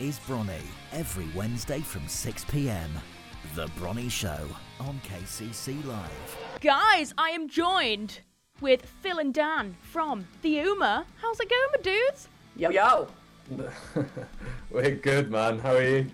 is Bronnie every Wednesday from 6 pm. The Bronnie Show on KCC Live. Guys, I am joined with Phil and Dan from the Uma. How's it going, my dudes? Yo yo. We're good, man. How are you?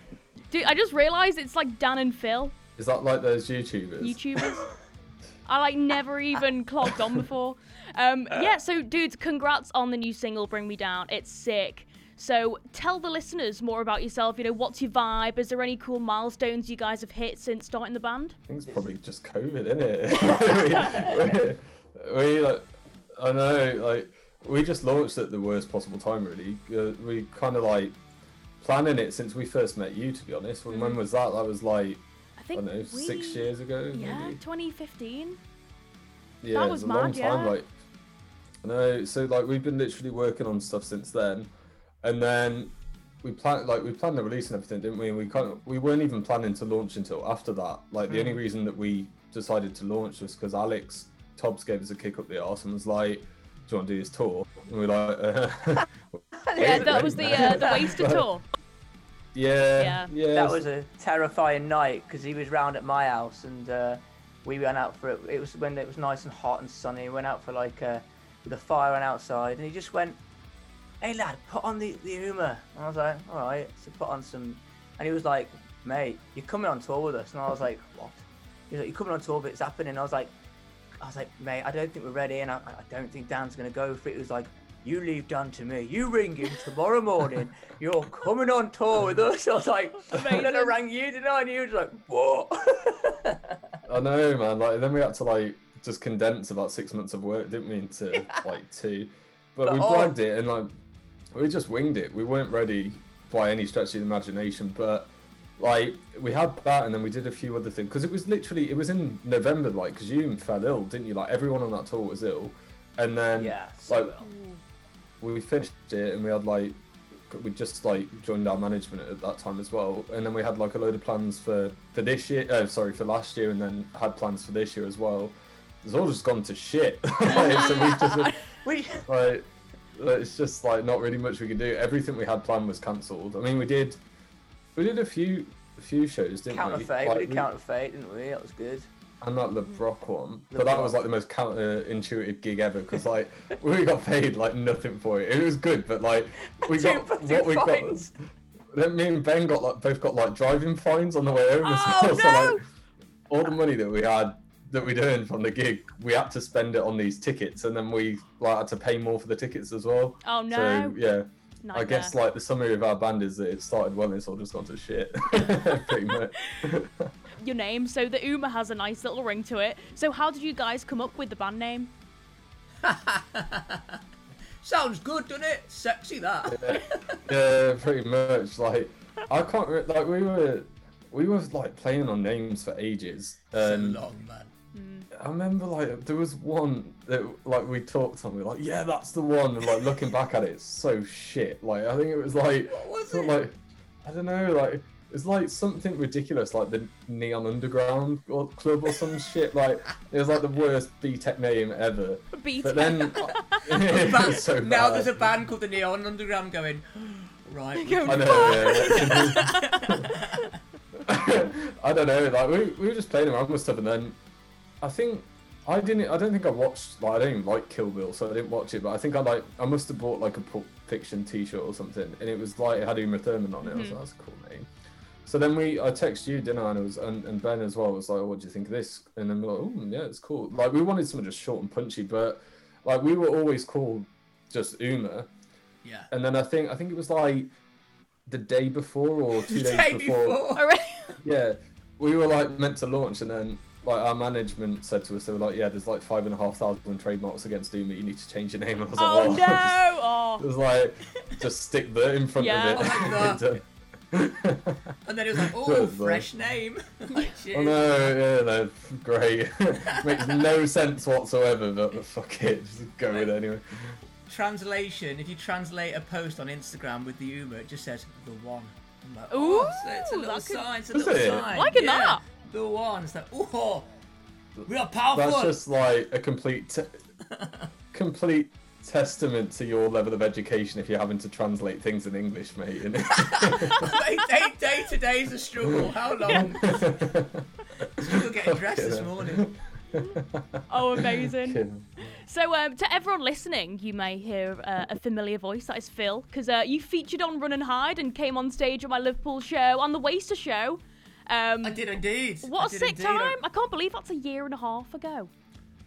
Dude, I just realised it's like Dan and Phil, Is that like those YouTubers? YouTubers. I like never even clocked on before. Um, yeah, so dudes, congrats on the new single "Bring Me Down." It's sick. So tell the listeners more about yourself. You know, what's your vibe? Is there any cool milestones you guys have hit since starting the band? I think it's probably just COVID, isn't it? we, we, like, I know, like, we just launched at the worst possible time, really. Uh, we kind of like planning it since we first met you, to be honest. When, when was that? That was like, I I think don't know, we- six years ago, Yeah, maybe. 2015. Yeah, That it was a long time. yeah. Like, I know. So like we've been literally working on stuff since then, and then we planned like we planned the release and everything, didn't we? And we kind of we weren't even planning to launch until after that. Like the only Hmm. reason that we decided to launch was because Alex Tobbs gave us a kick up the arse and was like, "Do you want to do this tour?" And we were like, uh, Yeah, that was the uh, the Waster tour. "Yeah, Yeah. yeah." That was a terrifying night because he was round at my house and uh, we went out for it. It was when it was nice and hot and sunny. We went out for like uh, with a fire on outside and he just went, "Hey lad, put on the the Uma." And I was like, "All right." So put on some, and he was like, "Mate, you're coming on tour with us." And I was like, "What?" He was like, "You're coming on tour, but it's happening." And I was like, "I was like, mate, I don't think we're ready, and I, I don't think Dan's gonna go for it." He was like. You leave Dan to me. You ring him tomorrow morning. You're coming on tour with us. I was like, and then I rang you, didn't I? And you was like, what? I know, man. Like then we had to like just condense about six months of work, didn't we, into like two. But, But we oh- bragged it and like we just winged it. We weren't ready by any stretch of the imagination, but like we had that, and then we did a few other things. Because it was literally it was in November, like because you fell ill, didn't you? Like everyone on that tour was ill, and then yeah, so like we finished it and we had like we just like joined our management at that time as well. And then we had like a load of plans for for this year Oh, sorry for last year and then had plans for this year as well. It's all just gone to shit. Like, so we just we like it's just like not really much we could do everything we had planned was cancelled i mean we did we did a few a few shows didn't counter we fate. Like, we did we- counter fate, didn't we? That was good. and that LeBrock one. But that was like the most counterintuitive uh, gig ever because like we got paid like nothing for it. It was good, but like we got what we got. fines. Then me and Ben got like both got like driving fines on the way home. Oh, well. So no! like all the money that we had that we'd earned from the gig, we had to spend it on these tickets, and then we like had to pay more for the tickets as well. Oh no! So yeah. I guess like the summary of our band is that it started well and it's all just gone to shit. Pretty much. your name. So the Uma has a nice little ring to it. So how did you guys come up with the band name? Sounds good, doesn't it? Sexy that. yeah, pretty much. Like I can't re- like we were we were like playing on names for ages. so Um, long, man. I remember like there was one that like we talked on. We were like, yeah, that's the one. And like looking back at it, it's so shit. Like I think it was like What was it? like I don't know, like it's like something ridiculous, like the Neon Underground or Club or some shit. Like it was like the worst BTEC name ever. Beat. But then oh, was so now there's a band called the Neon Underground going, right. Going, I know. Yeah. I don't know. Like we, we were just playing around with stuff, and then I think I didn't. I don't think I watched. Like I don't even like Kill Bill, so I didn't watch it. But I think I like. I must have bought like a Pulp Fiction T-shirt or something, and it was like it had Uma Thurman on it. I was mm-hmm. like, that's a cool name. So then we, I texted you, didn't I? And, it was, and, and Ben as well was like, what do you think of this? And then we're like, oh yeah, it's cool. Like we wanted something just short and punchy, but like we were always called just Uma. Yeah. And then I think I think it was like the day before or two The days day before. before. Yeah, we were like meant to launch, and then like our management said to us, they were like, "Yeah, there's like five and a half thousand trademarks against Doom. You need to change your name." And I was Oh like, no! "Oh." It Oh. was like just stick the in front Yeah. of it. Oh and then it was like, oh, uh, fresh name. like, cheers. Oh no, yeah, no, great. Makes no sense whatsoever, but fuck it, just go with it anyway. Translation, if you translate a post on Instagram with the Uma, it just says the one. I'm like, Ooh, oh, so it's a little that sign, it's a little it? sign. Liking yeah, that. The one. It's like, oh, we are powerful. That's just like a complete, t- complete testament to your level of education if you're having to translate things in English, mate. isn't it? day, day, day to day is a struggle. How long? Struggle getting dressed this hell. morning. Oh, amazing. So, um, to everyone listening, you may hear uh, a familiar voice. That is Phil, because uh, you featured on Run and Hide and came on stage at my Liverpool show, on the Waster show. Um, I did indeed. I what a sick indeed. time! I can't believe that's a year and a half ago.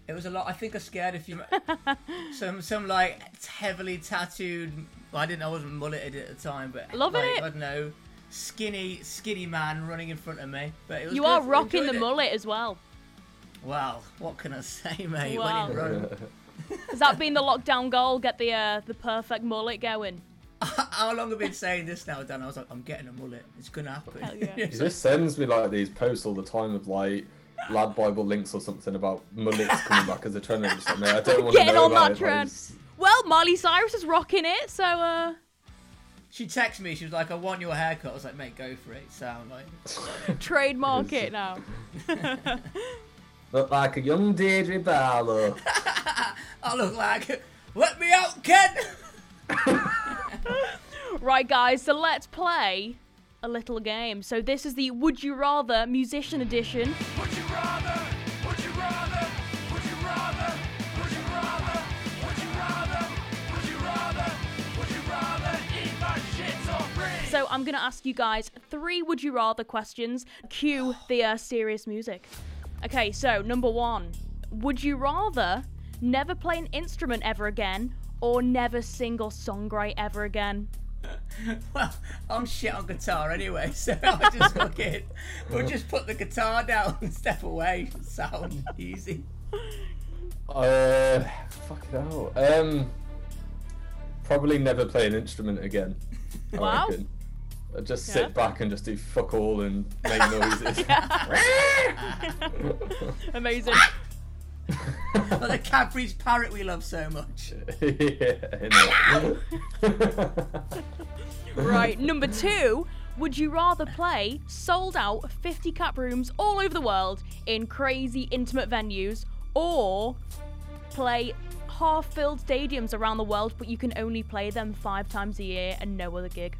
It was a lot. I think I scared a few. some some like heavily tattooed. Well, I didn't I wasn't mulleted at the time, but Loving like, it. I don't know, skinny skinny man running in front of me. But it was You good, are rocking the it. mullet as well. Wow, what can I say, mate? Wow. When in Rome. Has that been the lockdown goal? Get the uh, the perfect mullet going. How long have I been saying this now, Dan? I was like, I'm getting a mullet. It's gonna happen. Hell yeah. He just sends me like these posts all the time of like lad Bible links or something about mullets coming back as a trend. And I'm like, I don't want to Getting know on about that it. trend. it's- Well, Miley Cyrus is rocking it, so uh, She texted me. She was like, "I want your haircut." I was like, "Mate, go for it." Sound like trademark it now. Look like a young Deirdre Barlow. I look like. Let me out, Ken. Right, guys, so let's play a little game. So this is the Would You Rather Musician Edition. Would you rather? Would you rather? Would you rather? Would you rather? Would you rather? Would you rather? Would you rather eat my shit or breathe? So I'm gonna ask you guys three Would You Rather questions. Cue the uh, serious music. Okay, so number one: Would you rather never play an instrument ever again, or never sing or songwrite ever again? Well, I'm shit on guitar anyway, so I just fucking. We'll just put the guitar down and step away. Sound easy. Uh, fuck it out. Um, probably never play an instrument again. I Wow. reckon. I'd just Yeah. sit back and just do fuck all and make noises. Amazing. Like the Cadbury's parrot we love so much. yeah. Right, number two. Would you rather play sold out 50 cap rooms all over the world in crazy intimate venues or play half filled stadiums around the world but you can only play them five times a year and no other gig?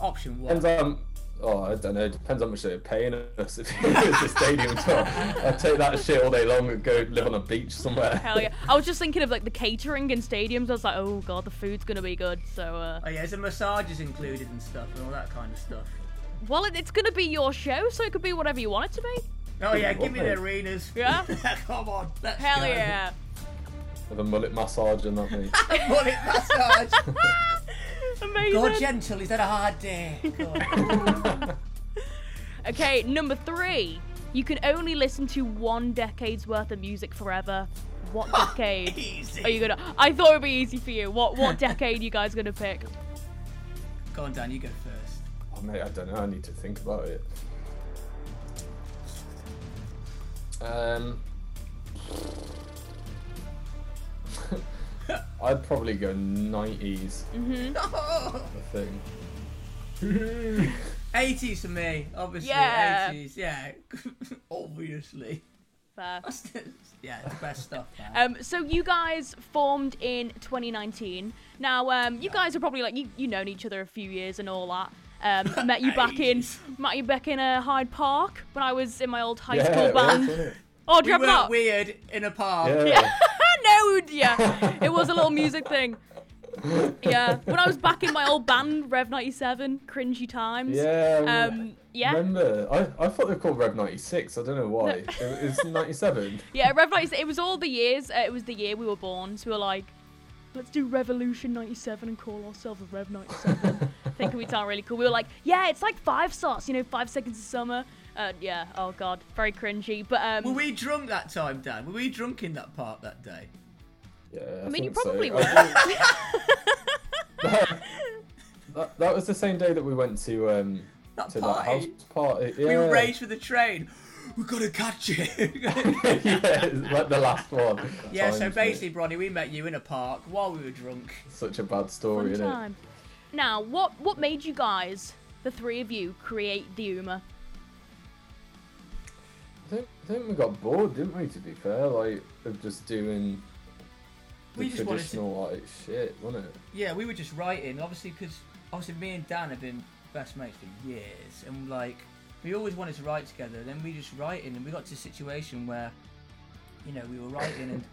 Option Depends one. on. Oh, I don't know. It Depends how much they're paying us. If it's a stadium tour, I'd take that shit all day long and go live on a beach somewhere. Hell yeah. I was just thinking of like the catering in stadiums. I was like, oh god, the food's gonna be good. So, uh, Oh yeah, there's massages included and stuff and all that kind of stuff. well, it's gonna be your show, so it could be whatever you want it to be. Oh yeah, give me the What? arenas. Yeah? Come on. Let's Hell go. yeah. With a mullet massage and that, mate. Mullet massage. Amazing. Go gentle. He's had a hard day. Okay, number three. You can only listen to one decade's worth of music forever. What decade Easy. are you gonna? I thought it'd be easy for you. What what decade you guys gonna pick? Go on, Dan. You go first. Oh, mate, I don't know. I need to think about it. Um, I'd probably go 90s, I think. 80s for me, obviously. Yeah. 80s, yeah. Obviously. Fair. yeah, the best stuff. Man. Um, so you guys formed in 2019. Now, um, you guys are probably like you you known each other a few years and all that. Um, met you back in met you back in uh, Hyde Park when I was in my old high Yeah, school band. wasn't oh, do we you remember weren't that? weird in a park. Yeah. no, yeah, it was a little music thing. Yeah, when I was back in my old band, Rev 97, cringy times. Yeah. Um, yeah, Remember, I, I thought they were called Rev 96. I don't know why. It- It's 97. yeah, Rev 97. It was all the years. Uh, it was the year we were born. So we were like, let's do Revolution 97 and call ourselves Rev 97. Thinking we sound really cool. We were like, yeah, it's like five stars, you know, five seconds of summer. Uh, yeah, oh god, very cringy. But um, Were we drunk that time, Dan? Were we drunk in that park that day? Yeah, I mean, you think so. probably I were. that, that was the same day that we went to um That to party. that house party. We Yeah. raced with the train. We gotta catch it. yeah, like the last one. yeah, so basically, mate. Bronnie, we met you in a park while we were drunk. such a bad story, fun isn't it? time. Now, what what made you guys, the three of you, create the Uma? I think, I think we got bored, didn't we? To be fair, like of just doing we just wanted to traditional like shit, wasn't it? Yeah, we were just writing, obviously, because obviously me and Dan have been best mates for years, and like we always wanted to write together. Then we just writing, and we got to a situation where, you know, we were writing and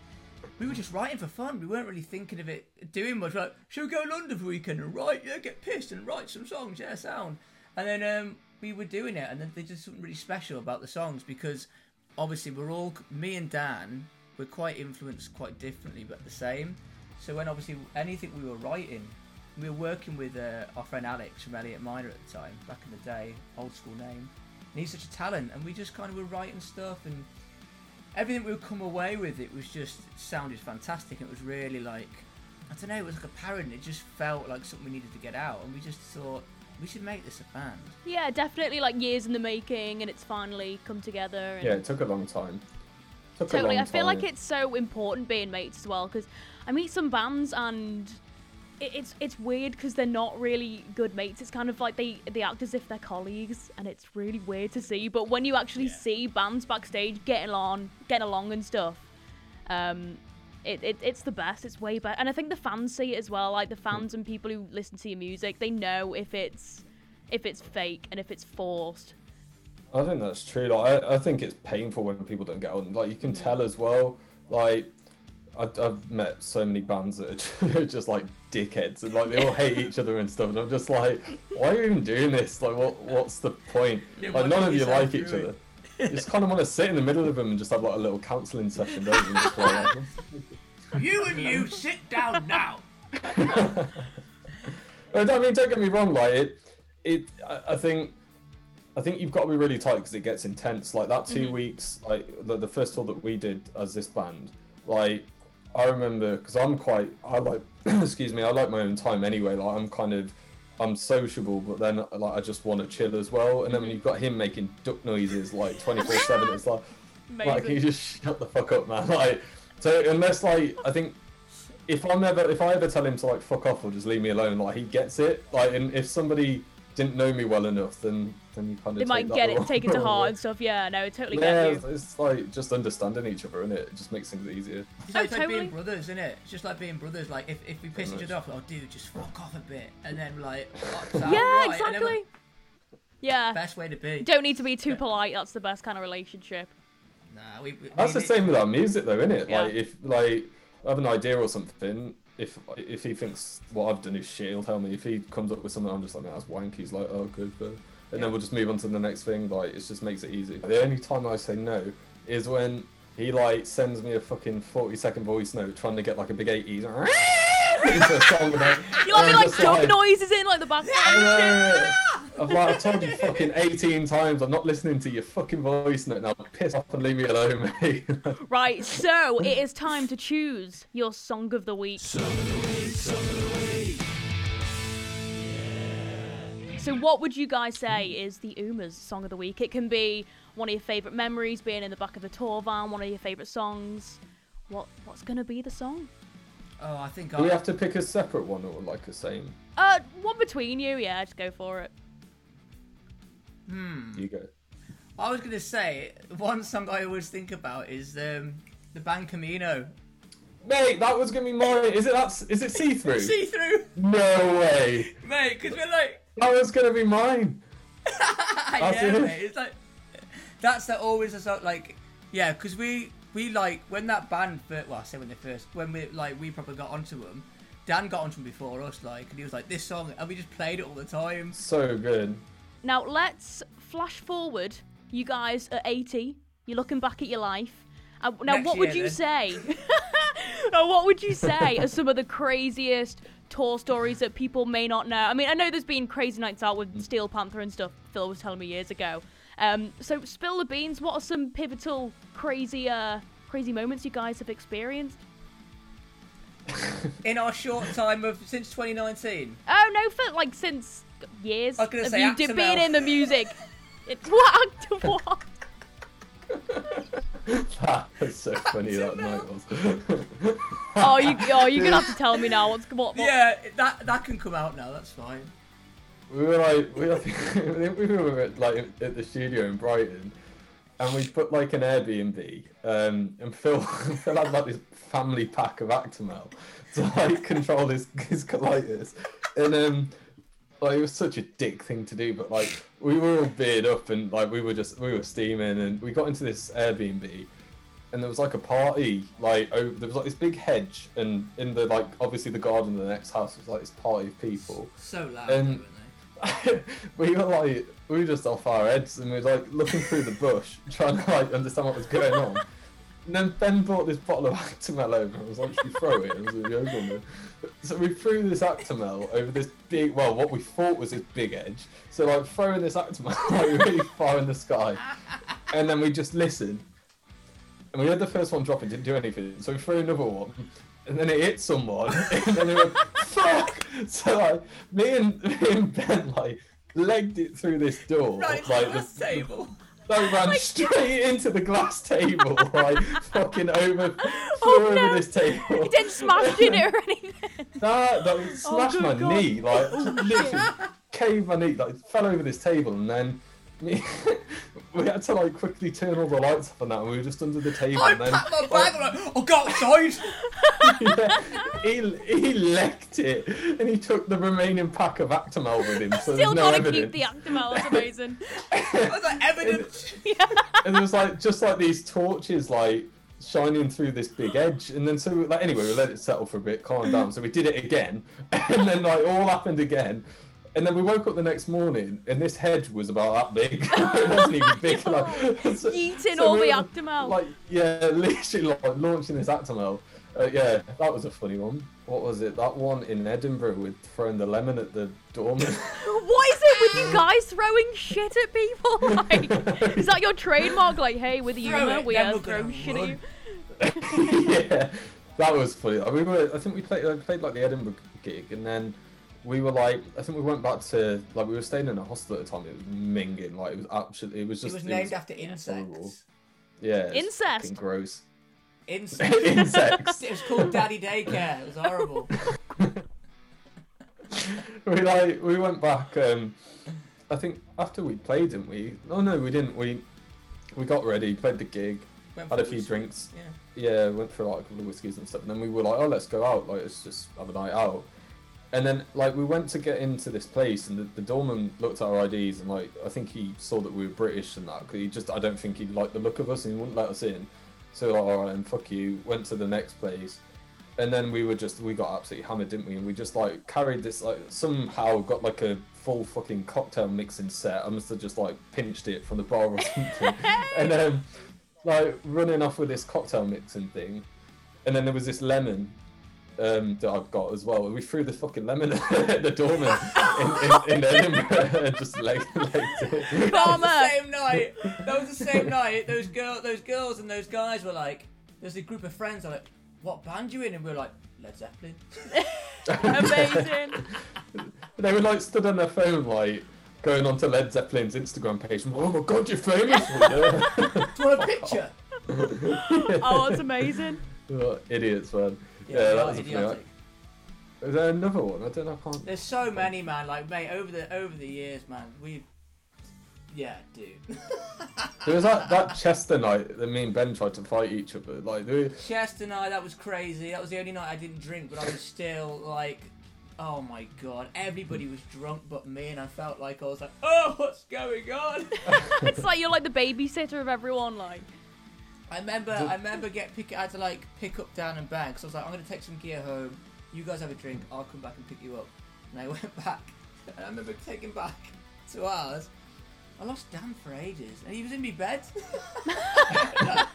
we were just writing for fun. We weren't really thinking of it doing much. Like, should we go to London for the weekend and write? Yeah, get pissed and write some songs. Yeah, sound. And then um, we were doing it, and then there's just something really special about the songs because obviously we're all me and Dan we're quite influenced quite differently but the same. So when obviously anything we were writing, we were working with uh, our friend Alex from Elliot Minor at the time, back in the day, old school name. And he's such a talent, and we just kind of were writing stuff, and everything we would come away with, it was just it sounded fantastic. It was really like, I don't know, it was like a parody. It just felt like something we needed to get out, and we just thought we should make this a band. Yeah, definitely like years in the making, and it's finally come together. And Yeah, it took a long time. Totally. I feel like it's so important being mates as well because I meet some bands and it, it's it's weird because they're not really good mates. It's kind of like they they act as if they're colleagues, and it's really weird to see. But when you actually Yeah. see bands backstage getting on, getting along and stuff, um, it, it it's the best. It's way better, and I think the fans see it as well. Like the fans and people who listen to your music, they know if it's if it's fake and if it's forced. I think that's true. Like, I, I think it's painful when people don't get on. Like, you can tell as well. Like, I, I've met so many bands that are just like dickheads and like they all hate each other and stuff. And I'm just like, why are you even doing this? Like, what what's the point? Yeah, like, none of you you like each other. You just kind of want to sit in the middle of them and just have like a little counselling session, don't you? Just like, You and you sit down now. I mean, don't get me wrong. Like it, it. I, I think, I think you've got to be really tight because it gets intense. Like that 2 mm-hmm. weeks, like the, the first tour that we did as this band. Like I remember because I'm quite. I like. excuse me. I like my own time anyway. Like I'm kind of. I'm sociable, but then like I just want to chill as well. And then when you've got him making duck noises like 24/7, it's like, like you just shut the fuck up, man? Like, so unless like I think if I'm ever if I ever tell him to like fuck off or just leave me alone, like he gets it. Like, and if somebody didn't know me well enough, then then you kind of They might get it, take it to heart and stuff. Yeah, no, I totally Yeah, get it's, you. it's like just understanding each other, and it? it just makes things easier. It's Oh, like, it's like being brothers, isn't it? It's just like being brothers. Like if, if we piss each other off, oh dude, just fuck off a bit, and then like, oh, Yeah, right, and then exactly. Yeah. Best way to be. Don't need to be too polite. That's the best kind of relationship. Nah, we, we, That's we the same with our music, though, isn't it? Yeah. Like if like I have an idea or something. If if he thinks what I've done is shit, he'll tell me. If he comes up with something, I'm just like, man, that's wanky. He's like, oh, good, but and then we'll just move on to the next thing. Like it just makes it easy. The only time I say no is when he like sends me a fucking 40 second voice note trying to get like a big 80s into a song without. You want me and I'm like just dog noises in like the background? Yeah. I've like I've told you fucking 18 times I'm not listening to your fucking voice note now. Piss off and leave me alone, mate. Right, so it is time to choose your song of the week. So, what would you guys say is the Uma's song of the week? It can be one of your favourite memories, being in the back of the tour van, one of your favourite songs. What What's gonna be the song? Oh, I think Do we have to pick a separate one or like a same? Uh, one between you. Yeah, just go for it. Hmm. You go. I was gonna say one song I always think about is um, the band Camino. Mate, that was gonna be mine. Is it that? Is it see through? See through, No way. mate, because we're like, That was gonna be mine. yeah, it. mate. It's like that's the always a song like, yeah, because we we like when that band first, well, I say when they first, when we like we probably got onto them. Dan got onto them before us, like, and he was like, "This song," and we just played it all the time. So good. Now let's flash forward. You guys are 80. You're looking back at your life. Uh, now, Next what would you then. say? now, what would you say are some of the craziest tour stories that people may not know? I mean, I know there's been crazy nights out with Steel Panther and stuff. Phil was telling me years ago. Um, so spill the beans. What are some pivotal, crazy, uh, crazy moments you guys have experienced? In our short time of since 2019, Oh no, for like since years I was gonna of say you did being in the music. It's what? what? That was so funny that night was. Oh, you, oh, you're gonna have to tell me now. What's what? what? yeah, that that can come out now. That's fine. We were like, we, I think, we were at, like at the studio in Brighton, and we put like an Airbnb, um, and Phil Phil had like this family pack of Actimel to like control his his colitis, and um, like it was such a dick thing to do, but like we were all beard up and like we were just we were steaming, and we got into this Airbnb, and there was like a party, like oh, there was like this big hedge, and in the like obviously the garden of the next house was like this party of people, So loud, they? we were like we were just off our heads and we were like looking through the bush trying to like understand what was going on. And then Ben brought this bottle of Actimel over and was like should we throw it. It was a so we threw this Actimel over this big well what we thought was this big edge. So like throwing this Actimel like really far in the sky. And then we just listened. And we had the first one drop and didn't do anything. So we threw another one and then it hit someone, and then it went fuck. So like me and me and Ben like legged it through this door, Right, like this the, table. They ran straight into the glass table, like fucking over, Oh, over no. this table. You didn't smash in it or anything. That, that oh, smashed good my God. knee, like literally caved my knee, like fell over this table, and then me, we had to like quickly turn all the lights off and that, and we were just under the table, I and then packed my bag and I'm like, oh, go outside. yeah, he he lecked it, and he took the remaining pack of Actimel with him. So Still there's no gotta evidence. keep the Actimel. That's amazing. I was like, evidence. and there was like just like these torches like shining through this big edge and then so like anyway we let it settle for a bit calm down so we did it again and then like all happened again and then we woke up the next morning and this hedge was about that big it wasn't even big like so- Yeeting so all we the were, Actimel. like yeah literally like launching this Actimel uh, yeah that was a funny one what was it that one in Edinburgh with throwing the lemon at the doorman What is it with you guys throwing shit at people? Like, is that your trademark? Like, hey, with the humour, we then we're throwing gonna shit at you. yeah, that was funny. Like, we were, I think we played, I played like the Edinburgh gig, and then we were like, I think we went back to like we were staying in a hostel at the time. It was minging, like it was absolutely, it was just. It just was it named after horrible. insects. Yeah, it's Incest. fucking gross. Insects. Insects. It was called Daddy Daycare. It was horrible. we like we went back. Um, I think after we played, didn't we? Oh no, we didn't. We we got ready, played the gig, had a few drinks. Yeah. yeah, went for like a couple of whiskies and stuff, and then we were like, oh, let's go out, like let's just have a night out. And then like we went to get into this place, and the, the doorman looked at our IDs, and like I think he saw that we were British and that, because he just I don't think he liked the look of us, and he wouldn't let us in. So like, all right, and fuck you. Went to the next place, and then we were just we got absolutely hammered, didn't we? And we just like carried this like somehow got like a full fucking cocktail mixing set. I must have just like pinched it from the bar or something, and um, like running off with this cocktail mixing thing, and then there was this lemon um, that I've got as well. We threw the fucking lemon at the doorman in, in, in Edinburgh and just leg, legged it. That was the same night. That was the same night. Those girl, those girls, and those guys were like, there's a group of friends. Are like, what band you in? And we are like, Led Zeppelin. Amazing. They were like stood on their phone, like going onto Led Zeppelin's Instagram page. and, Oh my god, you're famous! yeah. Do you want a picture? oh, it's amazing. Oh, idiots, man. Yeah, they that was a funny. idiotic. Is there another one? I don't know. I can't. There's so many, man. Like, mate, over the over the years, man, we've. Yeah, dude. There was that, that Chester night that me and Ben tried to fight each other. Like, they, Chester night, that was crazy. That was the only night I didn't drink, but I was still like, oh my god, everybody was drunk but me, and I felt like I was like, oh, what's going on? It's like you're like the babysitter of everyone. Like, I remember, I remember get pick. I had to like pick up Dan and Ben because I was like, I'm gonna take some gear home. You guys have a drink. I'll come back and pick you up. And I went back, and I remember taking back to ours. I lost Dan for ages, and he was in my bed.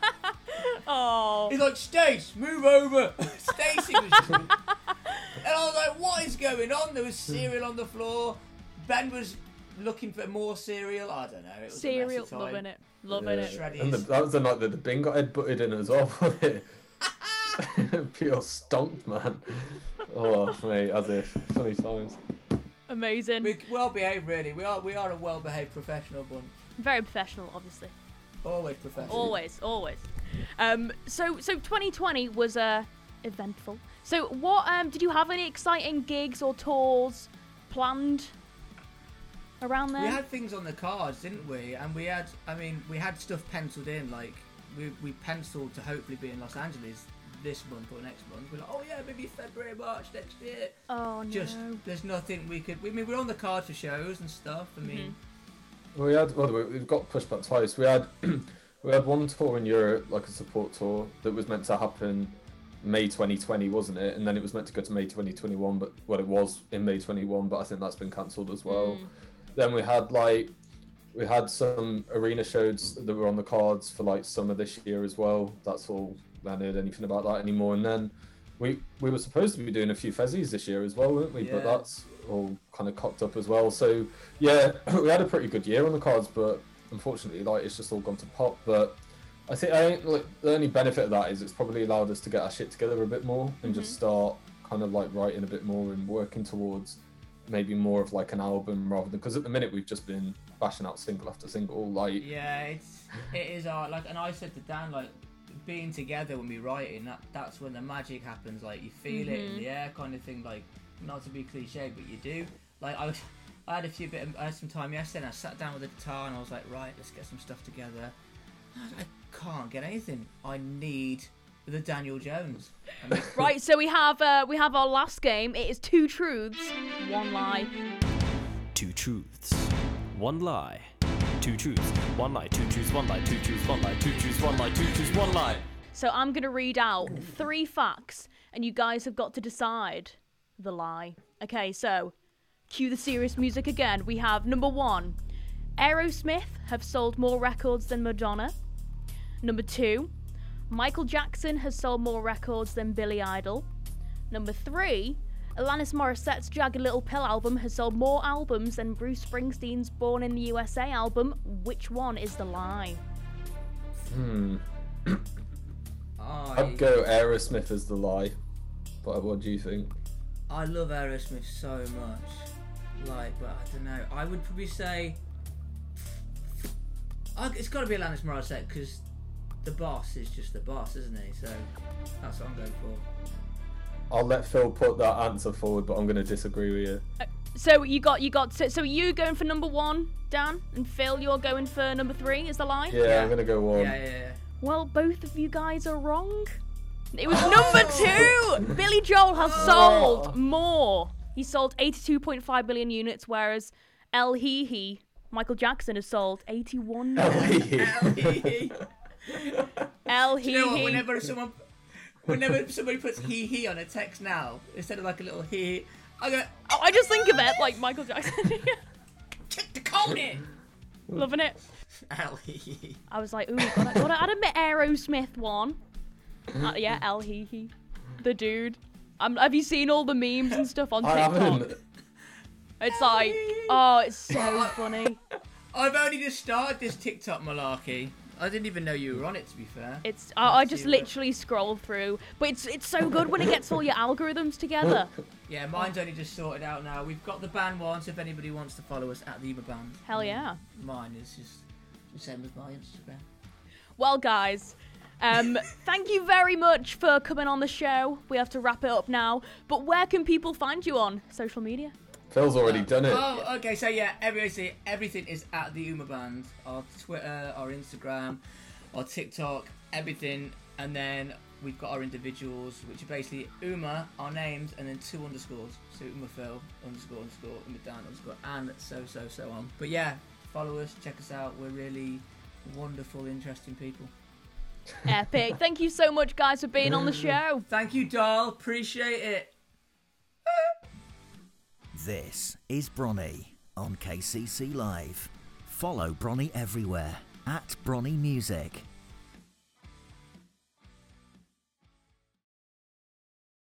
oh, He's like, Stace, move over. Stacey was drunk. and I was like, what is going on? There was cereal on the floor. Ben was looking for more cereal. I don't know. It was cereal, a messy time. loving it, loving Yeah. it. Shreddies. And the, that was the night that the bin got head butted in as well, wasn't it? Pure stonked, man. Oh, mate, as if. Funny times. Amazing. We're well behaved, really. We are we are a well behaved professional bunch. Very professional, obviously. Always professional. Always, always. Um, so so 2020 was uh, eventful. So what um did you have any exciting gigs or tours planned around there? We had things on the cards, didn't we? And we had, I mean, we had stuff penciled in. Like we we penciled to hopefully be in Los Angeles this month or next month. We're like, oh yeah, maybe February, March next year. oh no. Just there's nothing we could. I mean, we're on the cards for shows and stuff. I mean, mm-hmm. We had well, we- we've got pushed back twice. We had we had one tour in Europe, like a support tour, that was meant to happen May 2020, wasn't it? And then it was meant to go to May 2021, but well, it was in May 21, but I think that's been cancelled as well. Mm. Then we had like we had some arena shows that were on the cards for like summer this year as well. That's all. I haven't heard anything about that anymore. And then we we were supposed to be doing a few fezzies this year as well, weren't we? Yeah. But that's all kind of cocked up as well. So yeah, we had a pretty good year on the cards, but unfortunately, like it's just all gone to pot. But I think I think like, the only benefit of that is it's probably allowed us to get our shit together a bit more and just mm-hmm. start kind of like writing a bit more and working towards maybe more of like an album rather than because at the minute we've just been bashing out single after single. Like yeah, it's it is art. Like, and I said to Dan, like being together when we're writing, that that's when the magic happens. Like you feel it in mm-hmm. the air, kind of thing. Like not to be cliche, but you do. Like I was. I had a few bit. Of, I had some time yesterday, and I sat down with the guitar, and I was like, "Right, let's get some stuff together." I, I can't get anything. I need the Daniel Jones. Right, so we have uh, we have our last game. It is two truths, one lie. Two truths, one lie. Two truths, one lie. Two truths, one lie. Two truths, one lie. Two truths, one lie. Two truths, one lie. So I'm gonna read out three facts, and you guys have got to decide the lie. Okay, so cue the serious music again. We have number one: Aerosmith have sold more records than Madonna. Number two: Michael Jackson has sold more records than Billy Idol. Number three: Alanis Morissette's Jagged Little Pill album has sold more albums than Bruce Springsteen's Born in the USA album. Which one is the lie? hmm, I, I'd go Aerosmith as the lie. But what do you think? I love Aerosmith so much. Like, but I don't know. I would probably say I, it's got to be Alanis Morissette because the boss is just the boss, isn't he? So that's what I'm going for. I'll let Phil put that answer forward, but I'm going to disagree with you. Uh, so you got you got so, so you going for number one, Dan, and Phil, you're going for number three. Is the line? Yeah, Yeah. I'm going to go one. Yeah, yeah, yeah. Well, both of you guys are wrong. It was oh. number two. Billy Joel has sold oh. more. He sold 82.5 million units, whereas El Hee Hee, Michael Jackson, has sold 81 million. L-E-E. El Do Hee you know what? Whenever someone, whenever somebody puts he he on a text now, instead of like a little he, I go Oh, I just think of it like Michael Jackson. kick the cone in. Loving it. L hehe. I was like, ooh, gotta, gotta add a bit Aerosmith one. Uh, yeah, El Hee Hee, the dude. Um, have you seen all the memes and stuff on I TikTok? haven't. It's like, oh, it's so funny. I've only just started this TikTok malarkey. I didn't even know you were on it. To be fair. It's I, I just See what- literally scroll through, but it's it's so good when it gets all your algorithms together. Yeah, mine's only just sorted out now. We've got the band one, so if anybody wants to follow us at the Uma Band. Hell yeah. Mine is just the same as my Instagram. Well, guys, um, thank you very much for coming on the show. We have to wrap it up now, but where can people find you on social media? Phil's already um, done it. Oh, okay. So yeah, everything everything is at the Uma Band. Our Twitter, our Instagram, our TikTok, everything, and then we've got our individuals, which are basically Uma, our names, and then two underscores. So Uma Phil underscore underscore Uma Dan underscore, and so so so on. But yeah, follow us, check us out. We're really wonderful, interesting people. Epic. Thank you so much, guys, for being on the show. Thank you, doll. Appreciate it. This is Bronnie on KCC Live. Follow Bronnie everywhere at Bronnie Music.